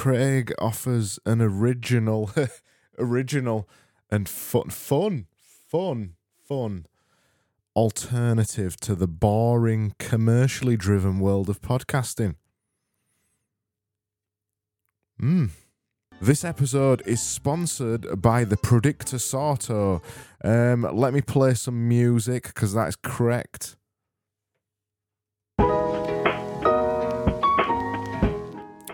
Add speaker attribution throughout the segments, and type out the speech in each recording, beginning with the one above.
Speaker 1: Craig offers an original, original and fun, fun, fun, fun alternative to the boring, commercially driven world of podcasting. Hmm. This episode is sponsored by the Predictor Sorto. Um, let me play some music because that's correct.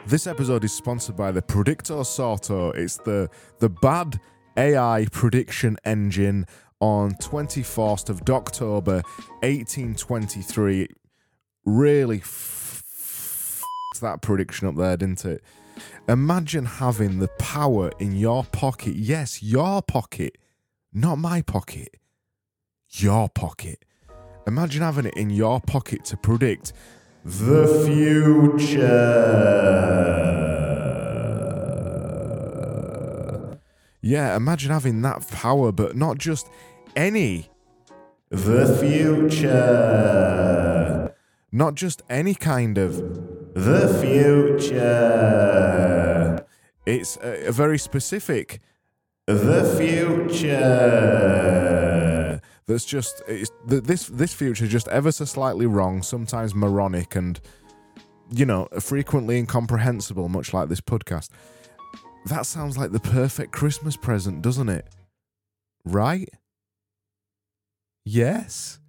Speaker 1: This episode is sponsored by the Predictor Sorto. It's the the bad AI prediction engine on 24th of October 1823. Really that prediction up there, didn't it? Imagine having the power in your pocket. Yes, your pocket, not my pocket. Your pocket. Imagine having it in your pocket to predict the future. Yeah, imagine having that power, but not just any. The future. Not just any kind of. The future. It's a, a very specific. The future. That's just this this future just ever so slightly wrong, sometimes moronic and you know frequently incomprehensible, much like this podcast. That sounds like the perfect Christmas present, doesn't it? Right? Yes.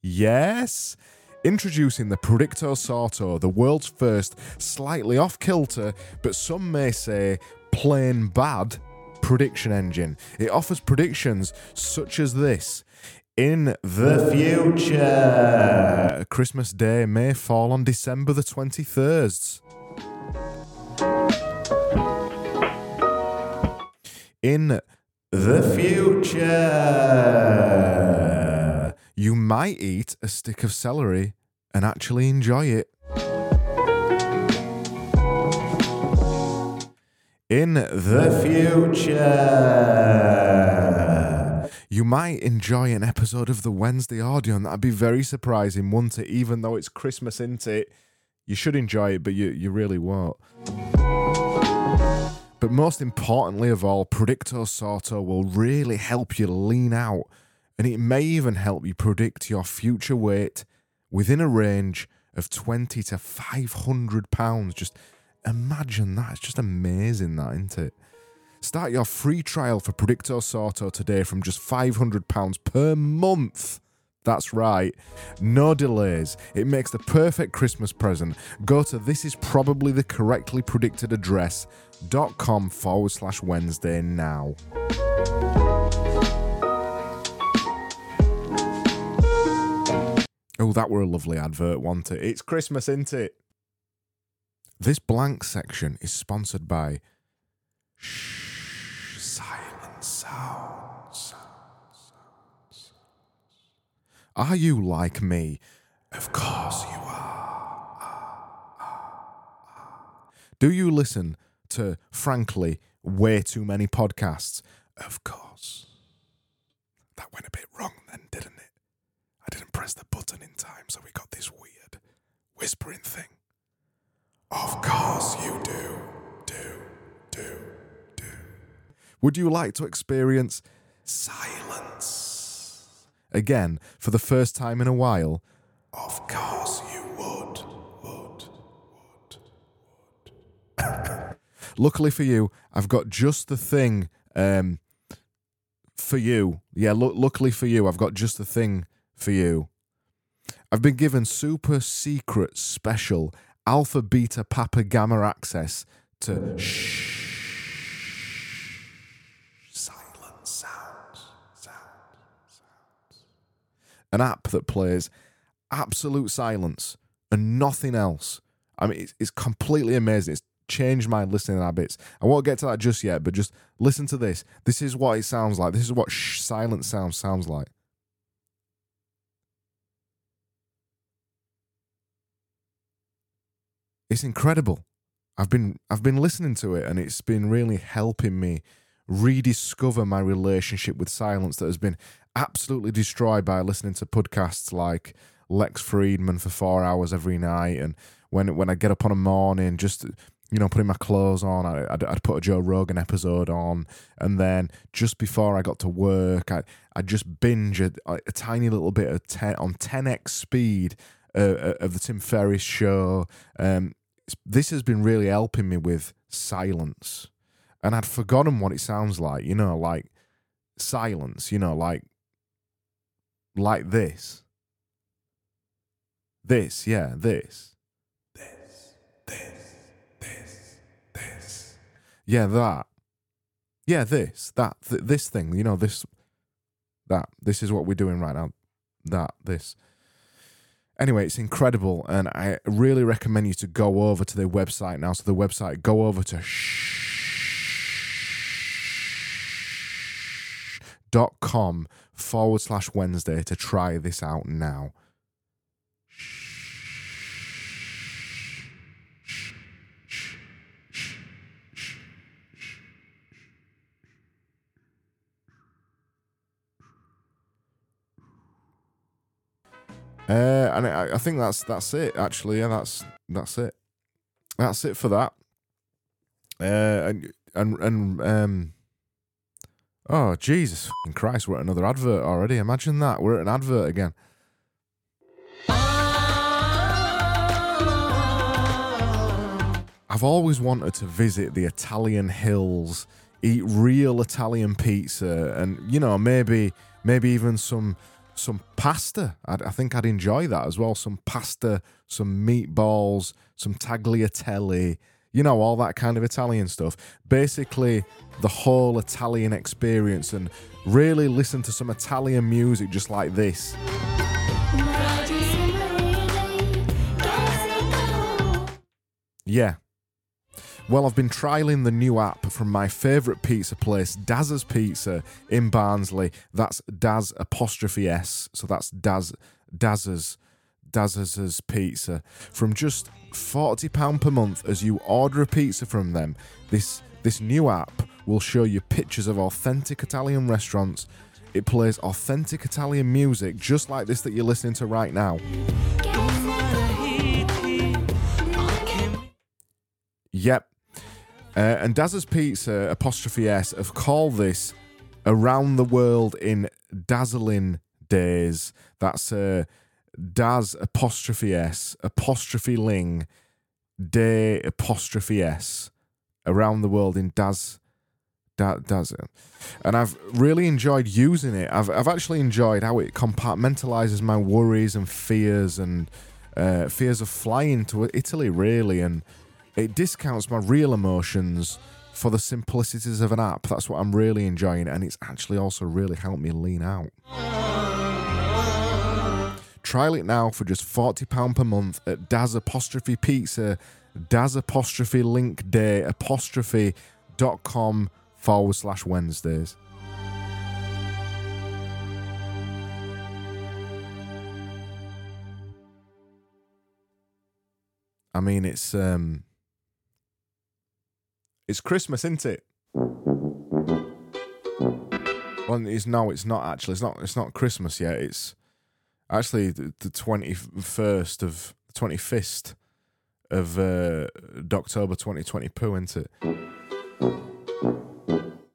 Speaker 1: Yes. Introducing the Predictor Sorto, the world's first slightly off kilter, but some may say plain bad prediction engine. It offers predictions such as this. In the future, Christmas Day may fall on December the 23rd. In the future, you might eat a stick of celery and actually enjoy it. In the future, you might enjoy an episode of the Wednesday audio, and that'd be very surprising, wouldn't it? Even though it's Christmas, isn't it? You should enjoy it, but you, you really won't. But most importantly of all, Predictor Sorto will really help you lean out, and it may even help you predict your future weight within a range of 20 to 500 pounds. Just imagine that. It's just amazing, that, isn't it? Start your free trial for Predictor Sorto today from just £500 per month. That's right. No delays. It makes the perfect Christmas present. Go to this is probably the correctly predicted address dot com forward slash Wednesday now. Oh, that were a lovely advert, wasn't it? It's Christmas, isn't it? This blank section is sponsored by Shh, Silent Sounds. Are you like me? Of course you are. Do you listen to, frankly, way too many podcasts? Of course. That went a bit wrong then, didn't it? I didn't press the button in time, so we got this weird whispering thing. Of course Would you like to experience silence? Again, for the first time in a while? Of course you would. Would. Would. Luckily for you, I've got just the thing um, for you. Yeah, lu- luckily for you, I've got just the thing for you. I've been given super secret special alpha beta papa gamma access to shh silent sounds sounds sounds an app that plays absolute silence and nothing else. I mean it's, it's completely amazing. It's changed my listening habits. I won't get to that just yet but just listen to this. This is what it sounds like. This is what shh silent sound sounds like. It's incredible. I've been I've been listening to it and it's been really helping me rediscover my relationship with silence that has been absolutely destroyed by listening to podcasts like Lex Fridman for four hours every night and when when I get up on a morning just you know, putting my clothes on. I, I'd, I'd put a Joe Rogan episode on, and then just before I got to work, I I just binge a, a tiny little bit of ten, on 10x speed uh, uh, of the Tim Ferriss show. Um, this has been really helping me with silence, and I'd forgotten what it sounds like. You know, like silence. You know, like like this. This, yeah, this. This, this, this, this. Yeah, that. Yeah, this, that, th- this thing, you know, this, that. This is what we're doing right now. That, this. Anyway, it's incredible, and I really recommend you to go over to their website now. So, the website, go over to dot com forward slash Wednesday to try this out now. Uh, and I, I think that's that's it. Actually, yeah, that's that's it. That's it for that. Uh, and and and um. Oh Jesus Christ! We're at another advert already. Imagine that. We're at an advert again. I've always wanted to visit the Italian hills, eat real Italian pizza, and you know maybe maybe even some some pasta. I'd, I think I'd enjoy that as well. Some pasta, some meatballs, some tagliatelle. You know all that kind of Italian stuff. Basically, the whole Italian experience, and really listen to some Italian music just like this. Yeah. Well, I've been trialing the new app from my favourite pizza place, Daz's Pizza in Barnsley. That's Daz apostrophe S. So that's Daz Daz's Daz's Pizza. From just £40 per month as you order a pizza from them, this this new app will show you pictures of authentic Italian restaurants. It plays authentic Italian music just like this that you're listening to right now. Yep. Uh, and Daz's Pizza, apostrophe S, have called this Around the World in Dazzling Days. That's uh, Daz, apostrophe S, apostrophe Ling, Day, apostrophe S. Around the World in Daz. Da, Daz. And I've really enjoyed using it. I've, I've actually enjoyed how it compartmentalizes my worries and fears and uh, fears of flying to Italy, really. And it discounts my real emotions for the simplicities of an app. That's what I'm really enjoying, and it's actually also really helped me lean out. Trial it now for just £40 per month at Daz apostrophe pizza, Daz apostrophe link day apostrophe dot com forward slash Wednesdays. I mean, it's um, it's Christmas, isn't it? Well, it's no, it's not actually. It's not. It's not Christmas yet. It's actually the twenty first of twenty fifth of uh, October twenty twenty two, isn't it?